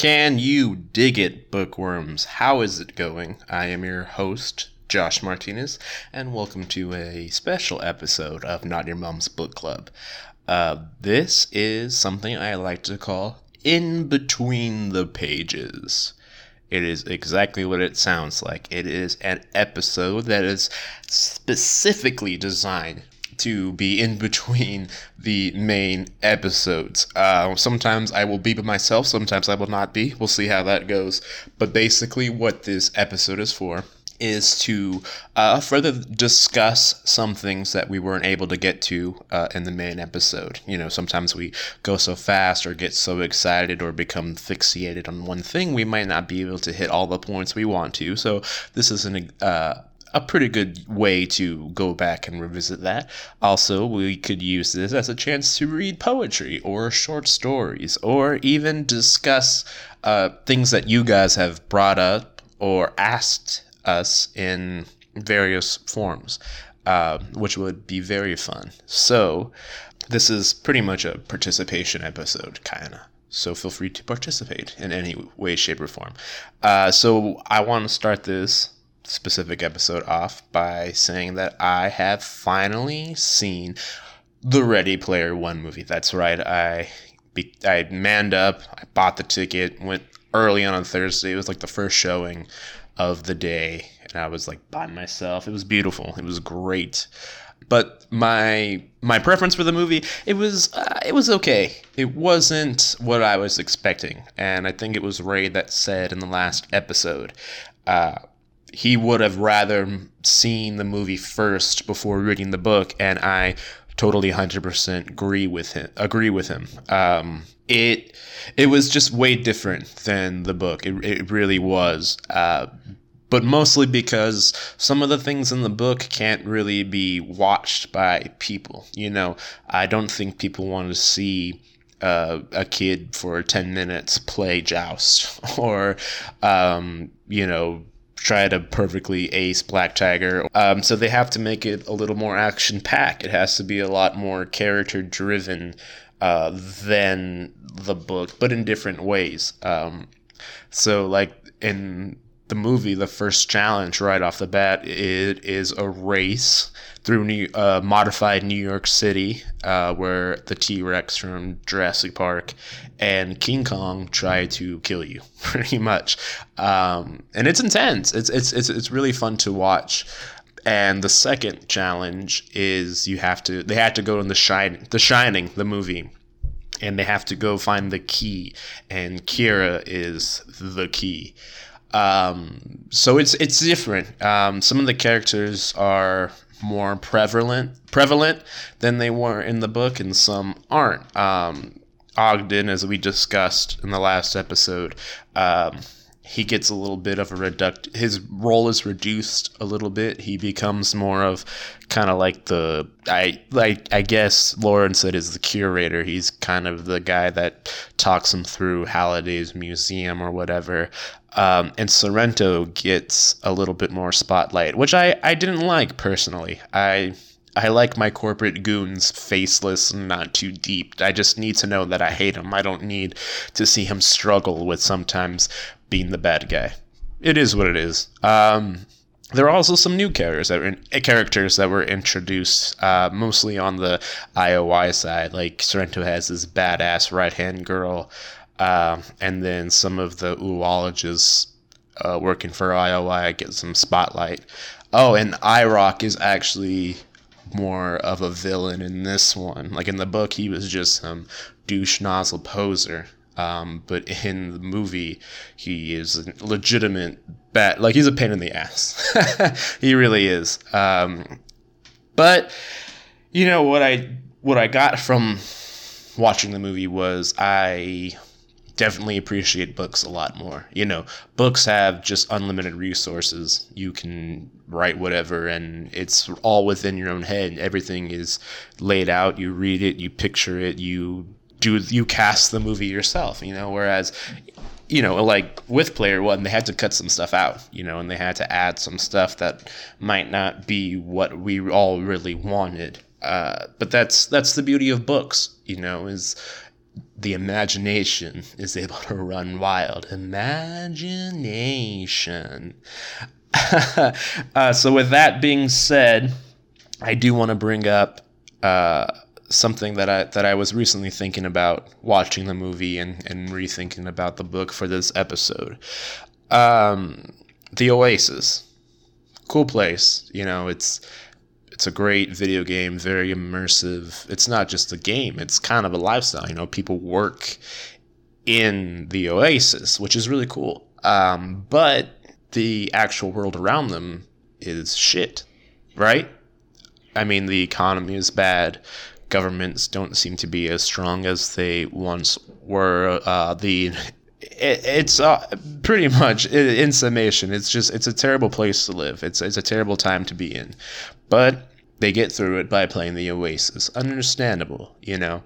Can you dig it, bookworms? How is it going? I am your host, Josh Martinez, and welcome to a special episode of Not Your Mom's Book Club. Uh, this is something I like to call In Between the Pages. It is exactly what it sounds like. It is an episode that is specifically designed to be in between the main episodes. Uh, sometimes I will be by myself, sometimes I will not be. We'll see how that goes. But basically, what this episode is for is to uh, further discuss some things that we weren't able to get to uh, in the main episode. You know, sometimes we go so fast or get so excited or become fixated on one thing, we might not be able to hit all the points we want to. So, this is an uh, a pretty good way to go back and revisit that. Also, we could use this as a chance to read poetry or short stories or even discuss uh, things that you guys have brought up or asked us in various forms, uh, which would be very fun. So, this is pretty much a participation episode, kind of. So feel free to participate in any way, shape, or form. Uh, so I want to start this specific episode off by saying that I have finally seen the Ready Player One movie. That's right. I be, I manned up. I bought the ticket. Went early on on Thursday. It was like the first showing of the day, and I was like by myself. It was beautiful. It was great. But my my preference for the movie, it was uh, it was okay. It wasn't what I was expecting, and I think it was Ray that said in the last episode. Uh, he would have rather seen the movie first before reading the book, and I totally 100% agree with him. Agree with him. Um, it it was just way different than the book. It, it really was. Uh, but mostly because some of the things in the book can't really be watched by people. You know, I don't think people want to see uh, a kid for 10 minutes play joust or, um, you know, try to perfectly ace Black Tiger. Um, so they have to make it a little more action packed. It has to be a lot more character driven uh, than the book, but in different ways. Um, so, like in the movie, the first challenge right off the bat, it is a race through New, uh, modified New York City, uh, where the T Rex from Jurassic Park and King Kong try to kill you, pretty much. Um, and it's intense. It's, it's it's it's really fun to watch. And the second challenge is you have to they had to go in the Shining, the Shining, the movie, and they have to go find the key, and Kira is the key. Um, so it's it's different. Um, some of the characters are more prevalent prevalent than they were in the book, and some aren't. Um, Ogden, as we discussed in the last episode, um, he gets a little bit of a reduct. His role is reduced a little bit. He becomes more of kind of like the I like I guess Lauren said is the curator. He's kind of the guy that talks him through Halliday's museum or whatever. Um, and Sorrento gets a little bit more spotlight, which I, I didn't like personally. I I like my corporate goons faceless and not too deep. I just need to know that I hate him. I don't need to see him struggle with sometimes being the bad guy. It is what it is. Um, there are also some new characters that were in, characters that were introduced, uh, mostly on the IOI side. Like Sorrento has this badass right hand girl, uh, and then some of the oologists uh, working for IOI get some spotlight. Oh, and IROC is actually more of a villain in this one. Like in the book, he was just some douche nozzle poser. Um, but in the movie, he is a legitimate bat. Like he's a pain in the ass. he really is. Um, but you know what I what I got from watching the movie was I definitely appreciate books a lot more. You know, books have just unlimited resources. You can write whatever and it's all within your own head. Everything is laid out. You read it, you picture it, you do you cast the movie yourself, you know, whereas you know, like with player one, they had to cut some stuff out, you know, and they had to add some stuff that might not be what we all really wanted. Uh, but that's that's the beauty of books, you know, is the imagination is able to run wild. Imagination. uh, so, with that being said, I do want to bring up uh, something that I that I was recently thinking about watching the movie and, and rethinking about the book for this episode. Um, the Oasis, cool place. You know, it's it's a great video game, very immersive. It's not just a game; it's kind of a lifestyle. You know, people work in the Oasis, which is really cool. Um, but the actual world around them is shit, right? I mean, the economy is bad. Governments don't seem to be as strong as they once were. Uh, the it, it's uh, pretty much in summation it's just it's a terrible place to live. It's it's a terrible time to be in. But they get through it by playing the oasis. Understandable you know?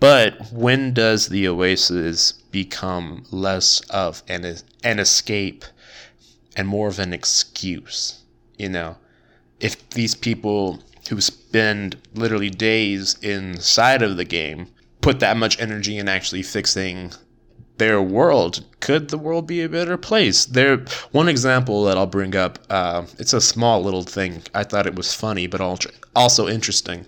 But when does the oasis become less of an an escape and more of an excuse you know? If these people who spend literally days inside of the game put that much energy in actually fixing their world, could the world be a better place? There, one example that I'll bring up. Uh, it's a small little thing. I thought it was funny, but also interesting.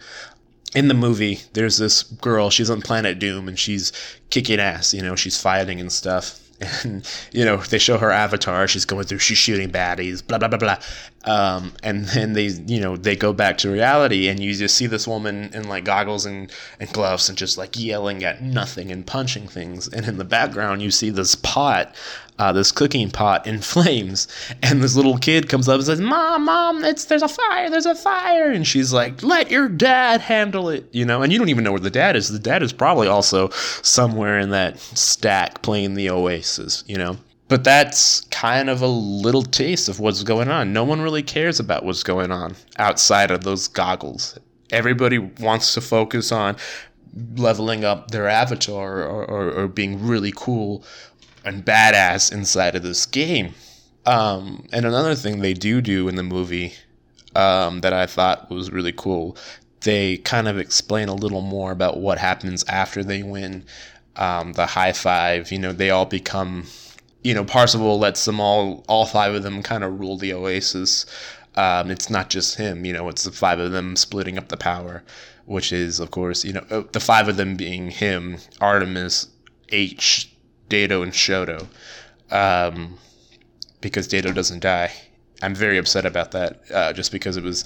In the movie, there's this girl. She's on Planet Doom, and she's kicking ass. You know, she's fighting and stuff and you know they show her avatar. She's going through she's shooting baddies blah blah blah blah. Um, and then they you know they go back to reality and you just see this woman in like goggles and, and gloves and just like yelling at nothing and punching things. And in the background you see this pot uh, this cooking pot in flames, and this little kid comes up and says, "Mom, mom, it's there's a fire, there's a fire," and she's like, "Let your dad handle it," you know. And you don't even know where the dad is. The dad is probably also somewhere in that stack playing the Oasis, you know. But that's kind of a little taste of what's going on. No one really cares about what's going on outside of those goggles. Everybody wants to focus on leveling up their avatar or, or, or being really cool and badass inside of this game. Um, and another thing they do do in the movie um, that I thought was really cool, they kind of explain a little more about what happens after they win um, the high five. You know, they all become, you know, Parzival lets them all, all five of them kind of rule the Oasis. Um, it's not just him, you know, it's the five of them splitting up the power, which is, of course, you know, uh, the five of them being him, Artemis, H, Daito and Shoto, um, because Daito doesn't die. I'm very upset about that, uh, just because it was.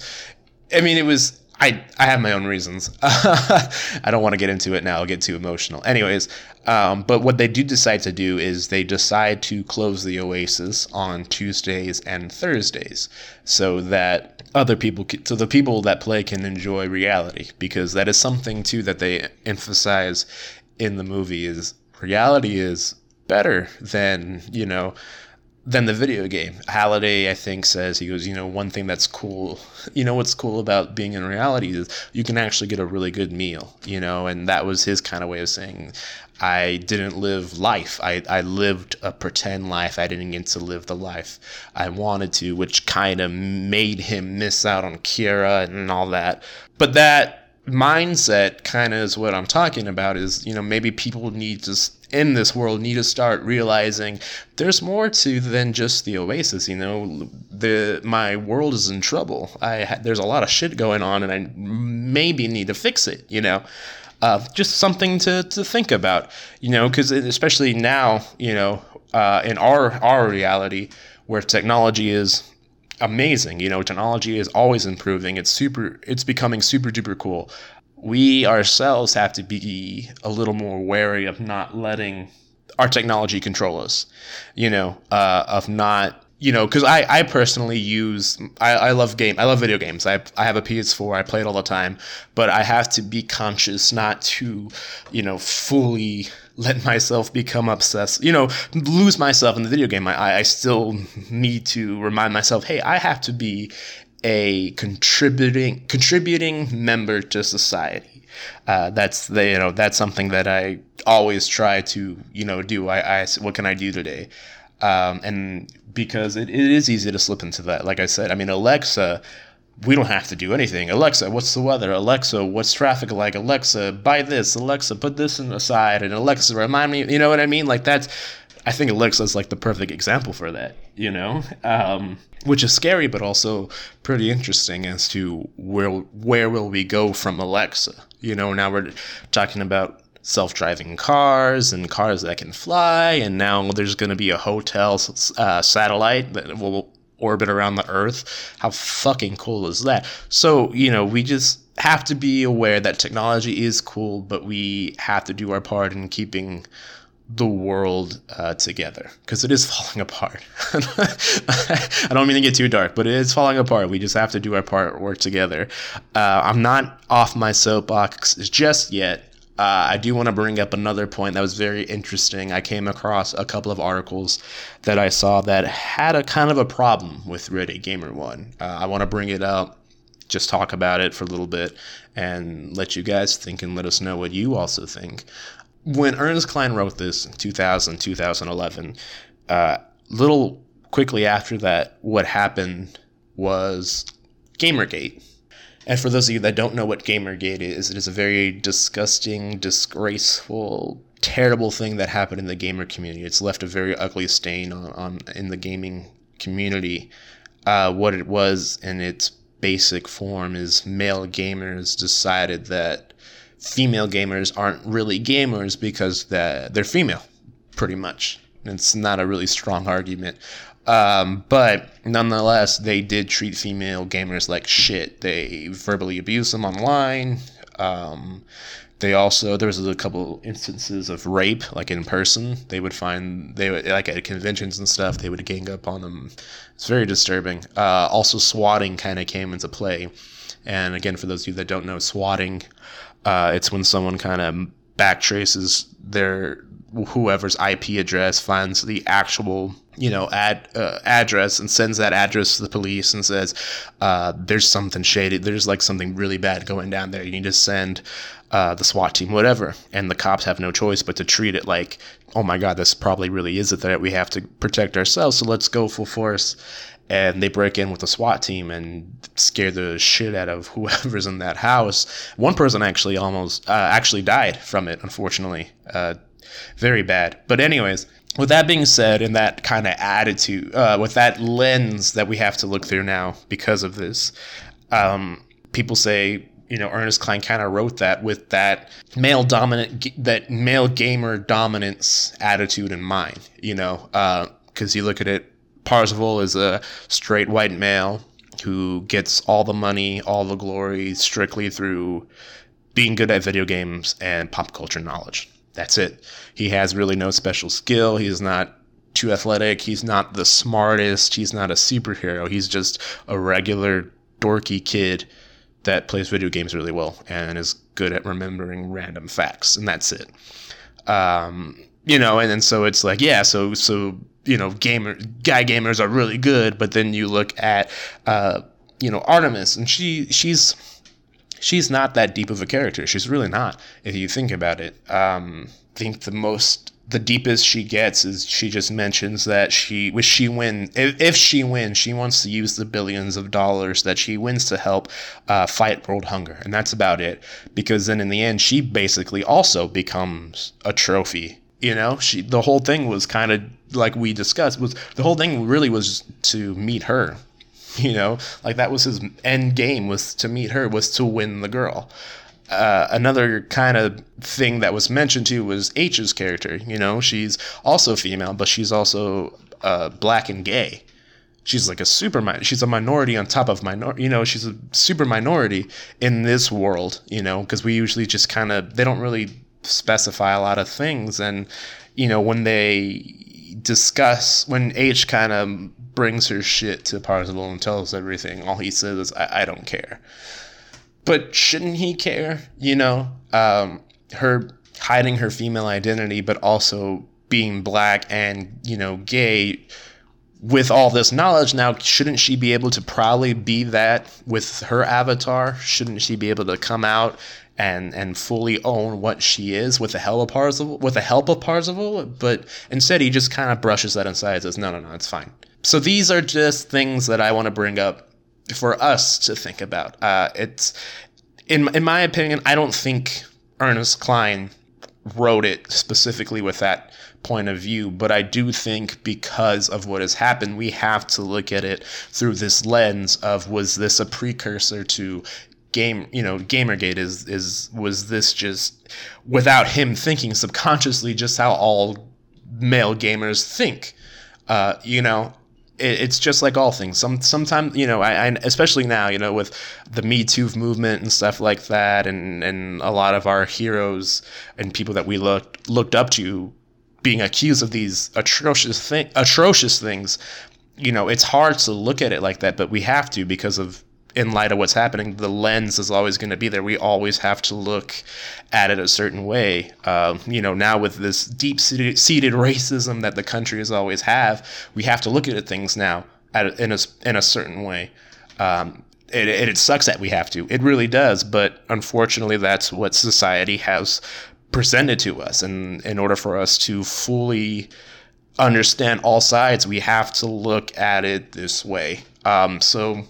I mean, it was. I I have my own reasons. I don't want to get into it now. I'll get too emotional. Anyways, um, but what they do decide to do is they decide to close the Oasis on Tuesdays and Thursdays, so that other people, can, so the people that play can enjoy reality, because that is something too that they emphasize in the movie is reality is better than you know than the video game. Halliday, I think, says he goes, you know, one thing that's cool, you know, what's cool about being in reality is you can actually get a really good meal, you know, and that was his kind of way of saying, I didn't live life. I, I lived a pretend life. I didn't get to live the life I wanted to, which kind of made him miss out on Kira and all that. But that mindset kind of is what I'm talking about is, you know, maybe people need to in this world need to start realizing there's more to than just the oasis, you know, the my world is in trouble. I there's a lot of shit going on and I maybe need to fix it, you know. Uh, just something to, to think about, you know, because especially now, you know, uh, in our our reality where technology is amazing. You know, technology is always improving. It's super. It's becoming super duper cool. We ourselves have to be a little more wary of not letting our technology control us. You know, uh, of not you know, because I, I personally use I, I love game I love video games. I I have a PS4. I play it all the time, but I have to be conscious not to, you know, fully let myself become obsessed. You know, lose myself in the video game. I I still need to remind myself, hey, I have to be a contributing contributing member to society. Uh, that's the you know that's something that I always try to you know do. I, I what can I do today? Um, and because it, it is easy to slip into that. Like I said, I mean, Alexa we don't have to do anything. Alexa, what's the weather? Alexa, what's traffic like? Alexa, buy this. Alexa, put this in the side. And Alexa, remind me. You know what I mean? Like that's. I think Alexa's like the perfect example for that. You know, um, which is scary, but also pretty interesting as to where where will we go from Alexa. You know, now we're talking about self-driving cars and cars that can fly and now there's going to be a hotel uh, satellite that will orbit around the earth how fucking cool is that so you know we just have to be aware that technology is cool but we have to do our part in keeping the world uh, together because it is falling apart. I don't mean to get too dark, but it is falling apart. We just have to do our part, work together. Uh, I'm not off my soapbox just yet. Uh, I do want to bring up another point that was very interesting. I came across a couple of articles that I saw that had a kind of a problem with Reddit Gamer One. Uh, I want to bring it up, just talk about it for a little bit, and let you guys think and let us know what you also think. When Ernest Cline wrote this in 2000, 2011, uh, little quickly after that, what happened was Gamergate and for those of you that don't know what Gamergate is, it is a very disgusting, disgraceful, terrible thing that happened in the gamer community. It's left a very ugly stain on, on in the gaming community. Uh, what it was in its basic form is male gamers decided that female gamers aren't really gamers because that they're female, pretty much. It's not a really strong argument. Um, but nonetheless, they did treat female gamers like shit. They verbally abused them online. Um, they also there was a couple instances of rape, like in person. They would find they would like at conventions and stuff. They would gang up on them. It's very disturbing. Uh, also, swatting kind of came into play. And again, for those of you that don't know, swatting, uh, it's when someone kind of backtraces their whoever's IP address, finds the actual you know ad uh, address and sends that address to the police and says uh, there's something shady there's like something really bad going down there you need to send uh, the SWAT team whatever and the cops have no choice but to treat it like oh my god this probably really is a threat we have to protect ourselves so let's go full force and they break in with the SWAT team and scare the shit out of whoever's in that house. One person actually almost uh, actually died from it, unfortunately. Uh, very bad. But anyways, with that being said, and that kind of attitude, uh, with that lens that we have to look through now because of this, um, people say you know Ernest Cline kind of wrote that with that male dominant that male gamer dominance attitude in mind. You know, because uh, you look at it, Parzival is a straight white male who gets all the money, all the glory strictly through being good at video games and pop culture knowledge. That's it. He has really no special skill. He's not too athletic. He's not the smartest. He's not a superhero. He's just a regular dorky kid that plays video games really well and is good at remembering random facts, and that's it. Um, you know, and then so it's like, yeah, so so you know, gamer guy gamers are really good, but then you look at uh, you know Artemis, and she she's she's not that deep of a character. She's really not, if you think about it. Um, I think the most, the deepest she gets is she just mentions that she, if she win, if, if she wins, she wants to use the billions of dollars that she wins to help uh, fight world hunger, and that's about it. Because then in the end, she basically also becomes a trophy. You know, she the whole thing was kind of like we discussed was the whole thing really was to meet her you know like that was his end game was to meet her was to win the girl uh, another kind of thing that was mentioned too was H's character. You know, she's also female, but she's also uh, black and gay. She's like a super mi- she's a minority on top of minor. You know, she's a super minority in this world. You know, because we usually just kind of they don't really specify a lot of things, and you know when they discuss when H kind of brings her shit to Parzival and tells everything. All he says is, I, I don't care. But shouldn't he care? You know, um, her hiding her female identity, but also being black and, you know, gay with all this knowledge now shouldn't she be able to probably be that with her avatar shouldn't she be able to come out and and fully own what she is with the help of Parzival with the help of Parzival but instead he just kind of brushes that aside and says no no no it's fine so these are just things that I want to bring up for us to think about. Uh, it's in in my opinion, I don't think Ernest Cline wrote it specifically with that point of view, but I do think because of what has happened, we have to look at it through this lens of was this a precursor to game you know gamergate is is was this just without him thinking subconsciously just how all male gamers think uh, you know it, it's just like all things. Some sometimes you know I, I, especially now you know with the me too movement and stuff like that and and a lot of our heroes and people that we looked looked up to being accused of these atrocious thing atrocious things you know it's hard to look at it like that but we have to because of in light of what's happening, the lens is always going to be there. We always have to look at it a certain way. Uh, you know, now with this deep seated racism that the country has always have, we have to look at things now at, in a in a certain way. Um, it, it, it sucks that we have to. It really does. But unfortunately, that's what society has presented to us. And in order for us to fully understand all sides, we have to look at it this way. Um, so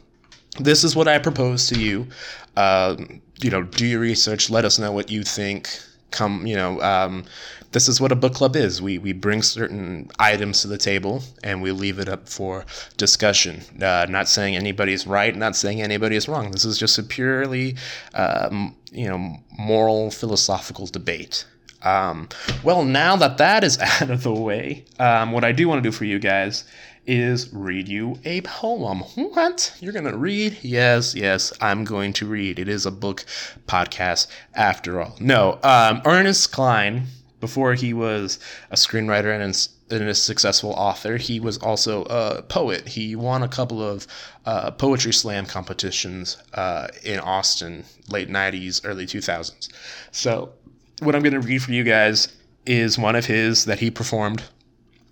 this is what I propose to you. Uh, you know, do your research. Let us know what you think. Come, you know, um, this is what a book club is. We we bring certain items to the table and we leave it up for discussion. Uh, not saying anybody's right, not saying anybody is wrong. This is just a purely, um, you know, moral philosophical debate. Um, well, now that that is out of the way, um, what I do want to do for you guys is read you a poem. What? You're going to read? Yes, yes, I'm going to read. It is a book podcast after all. No, um, Ernest Cline, before he was a screenwriter and and a successful author, he was also a poet. He won a couple of uh, poetry slam competitions uh, in Austin, late 90s, early 2000s. So, what I'm going to read for you guys is one of his that he performed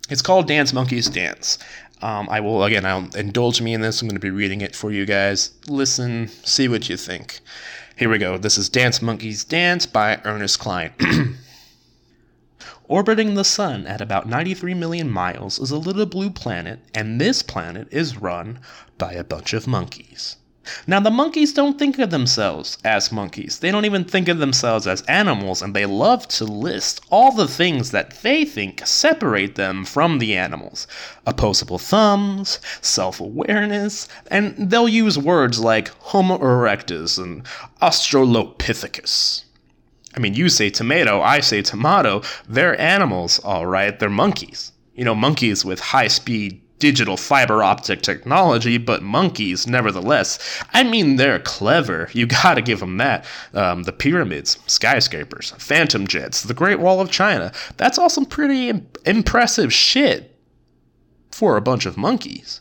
it's called Dance Monkeys Dance. Um, I will again. I'll indulge me in this. I'm going to be reading it for you guys. Listen, see what you think. Here we go. This is Dance Monkeys Dance by Ernest Cline. Orbiting the sun at about 93 million miles is a little blue planet, and this planet is run by a bunch of monkeys. Now, the monkeys don't think of themselves as monkeys. They don't even think of themselves as animals, and they love to list all the things that they think separate them from the animals opposable thumbs, self awareness, and they'll use words like Homo erectus and Australopithecus. I mean, you say tomato, I say tomato. They're animals, all right. They're monkeys. You know, monkeys with high speed digital fiber optic technology, but monkeys nevertheless. I mean, they're clever. You gotta give them that. Um, the pyramids, skyscrapers, phantom jets, the Great Wall of China. That's all some pretty impressive shit for a bunch of monkeys.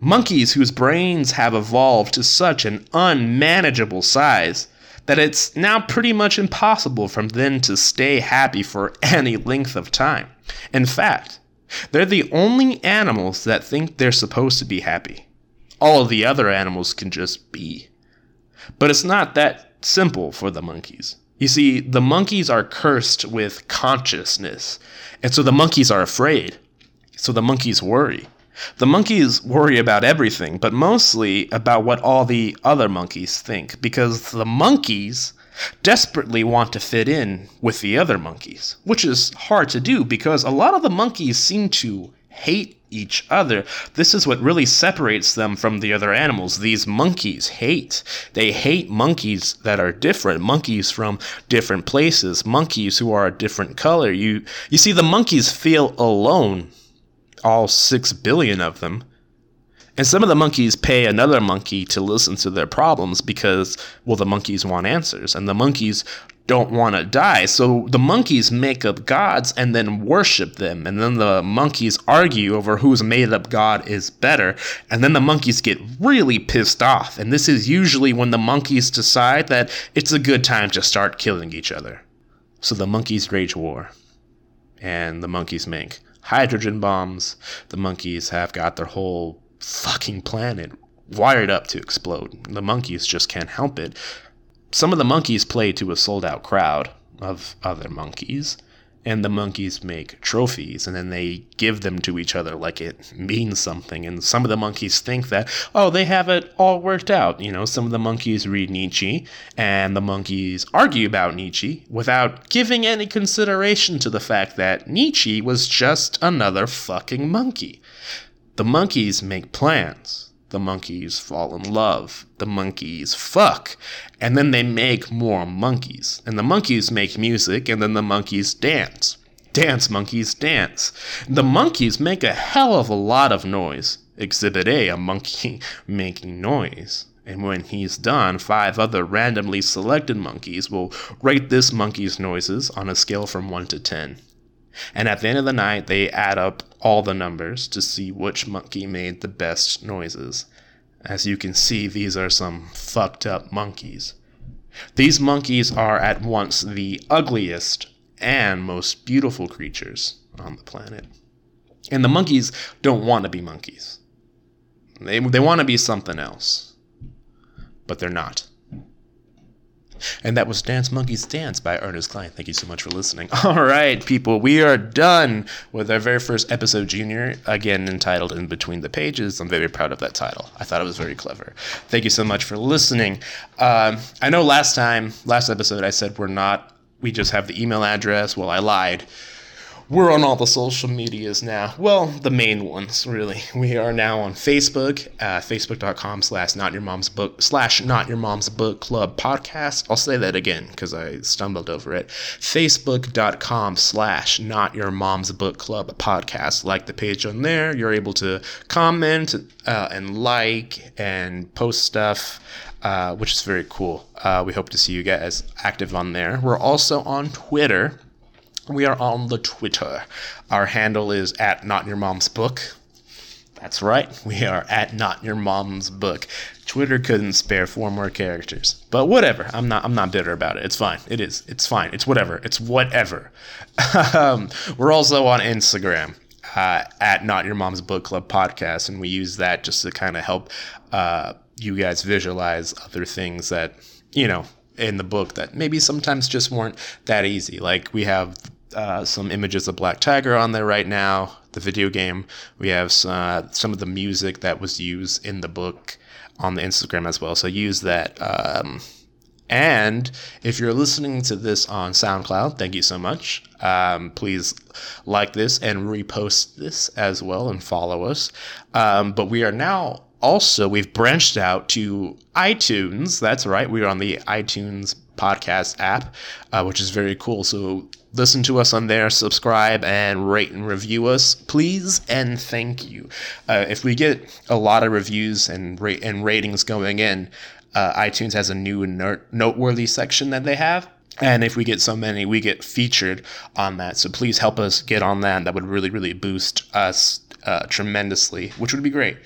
Monkeys whose brains have evolved to such an unmanageable size that it's now pretty much impossible for them to stay happy for any length of time. In fact, they're the only animals that think they're supposed to be happy. All of the other animals can just be. But it's not that simple for the monkeys. You see, the monkeys are cursed with consciousness, and so the monkeys are afraid. So the monkeys worry. The monkeys worry about everything, but mostly about what all the other monkeys think, because the monkeys desperately want to fit in with the other monkeys, which is hard to do because a lot of the monkeys seem to hate each other. This is what really separates them from the other animals. These monkeys hate. They hate monkeys that are different, monkeys from different places, monkeys who are a different color. You you see the monkeys feel alone. All 6 billion of them. And some of the monkeys pay another monkey to listen to their problems because, well, the monkeys want answers and the monkeys don't want to die. So the monkeys make up gods and then worship them. And then the monkeys argue over whose made up god is better. And then the monkeys get really pissed off. And this is usually when the monkeys decide that it's a good time to start killing each other. So the monkeys rage war. And the monkeys make hydrogen bombs. The monkeys have got their whole fucking planet wired up to explode. The monkeys just can't help it. Some of the monkeys play to a sold out crowd of other monkeys, and the monkeys make trophies and then they give them to each other like it means something and some of the monkeys think that oh they have it all worked out you know some of the monkeys read nietzsche and the monkeys argue about nietzsche without giving any consideration to the fact that nietzsche was just another fucking monkey the monkeys make plans the monkeys fall in love, the monkeys fuck, and then they make more monkeys. And the monkeys make music, and then the monkeys dance. Dance monkeys dance. The monkeys make a hell of a lot of noise. Exhibit A, a monkey making noise. And when he's done, five other randomly selected monkeys will rate this monkey's noises on a scale from 1 to 10. And at the end of the night, they add up all the numbers to see which monkey made the best noises. As you can see, these are some fucked up monkeys. These monkeys are at once the ugliest and most beautiful creatures on the planet. And the monkeys don't want to be monkeys. They, they want to be something else. But they're not. And that was Dance Monkeys Dance by Ernest Cline. Thank you so much for listening. All right, people, we are done with our very first episode, Junior, again entitled In Between the Pages. I'm very proud of that title. I thought it was very clever. Thank you so much for listening. Um, I know last time, last episode, I said we're not, we just have the email address. Well, I lied. We're on all the social medias now. Well, the main ones, really. We are now on Facebook, uh, facebook.com slash not your mom's book slash not your mom's book club podcast. I'll say that again because I stumbled over it. Facebook.com slash not your mom's book club podcast. Like the page on there. You're able to comment uh, and like and post stuff. Uh, which is very cool. Uh, we hope to see you guys active on there. We're also on Twitter we are on the Twitter. Our handle is at Not Your Mom's Book. That's right, we are at Not Your Mom's Book. Twitter couldn't spare four more characters, but whatever. I'm not. I'm not bitter about it. It's fine. It is. It's fine. It's whatever. It's whatever. um, we're also on Instagram uh, at Not Your Mom's Book Club podcast, and we use that just to kind of help uh, you guys visualize other things that you know in the book that maybe sometimes just weren't that easy. Like we have uh, some images of Black Tiger on there right now, the video game. We have uh, some of the music that was used in the book on the Instagram as well. So use that. Um, and if you're listening to this on SoundCloud, thank you so much. Um, please like this and repost this as well and follow us. Um, but we are now also, we've branched out to iTunes. That's right. We are on the iTunes podcast app, uh, which is very cool. So listen to us on there, subscribe, and rate and review us, please, and thank you. Uh, if we get a lot of reviews and rate and ratings going in, uh, iTunes has a new noteworthy section that they have. And if we get so many, we get featured on that. So please help us get on that. That would really, really boost us uh, tremendously, which would be great.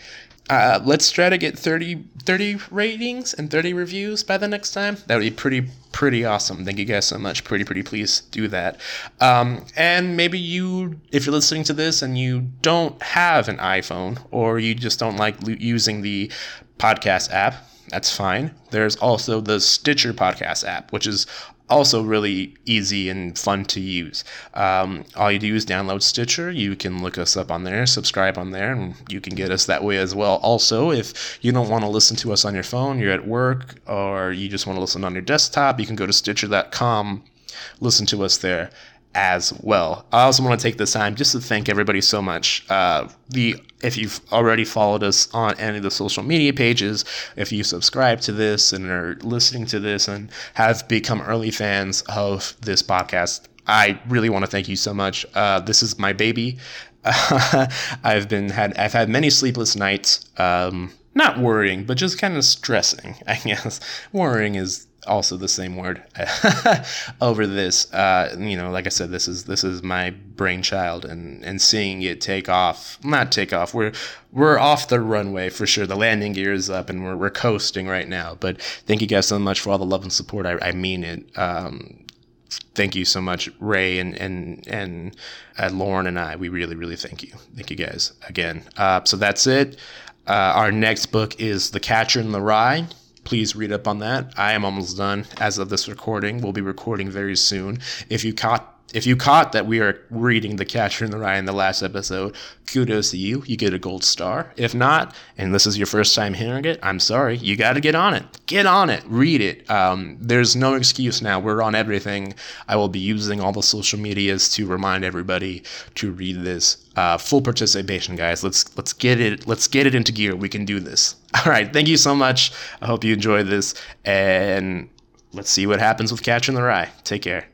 Uh, let's try to get 30, 30 ratings and 30 reviews by the next time. That would be pretty, pretty awesome. Thank you guys so much. Pretty, pretty please do that. Um, and maybe you, if you're listening to this and you don't have an iPhone or you just don't like using the podcast app, that's fine. There's also the Stitcher podcast app, which is also really easy and fun to use. Um, all you do is download Stitcher. You can look us up on there, subscribe on there, and you can get us that way as well. Also, if you don't want to listen to us on your phone, you're at work, or you just want to listen on your desktop, you can go to Stitcher.com, listen to us there as well. I also want to take this time just to thank everybody so much. Uh, the if you've already followed us on any of the social media pages, if you subscribe to this and are listening to this and have become early fans of this podcast, I really want to thank you so much. Uh, this is my baby. I've been had I've had many sleepless nights. Um, not worrying, but just kind of stressing. I guess worrying is also the same word over this. Uh, you know, like I said, this is this is my brainchild, and and seeing it take off, not take off. We're we're off the runway for sure. The landing gear is up, and we're we're coasting right now. But thank you guys so much for all the love and support. I, I mean it. Um, thank you so much, Ray and and and uh, Lauren and I. We really really thank you. Thank you guys again. Uh, so that's it. Uh, our next book is The Catcher in the Rye please read up on that. I am almost done as of this recording. We'll be recording very soon. If you caught if you caught that we are reading The Catcher in the Rye in the last episode, kudos to you. You get a gold star. If not, and this is your first time hearing it, I'm sorry. You got to get on it. Get on it. Read it. Um, there's no excuse now. We're on everything. I will be using all the social medias to remind everybody to read this. Uh, full participation, guys. Let's let's get it. Let's get it into gear. We can do this. All right. Thank you so much. I hope you enjoyed this, and let's see what happens with Catcher in the Rye. Take care.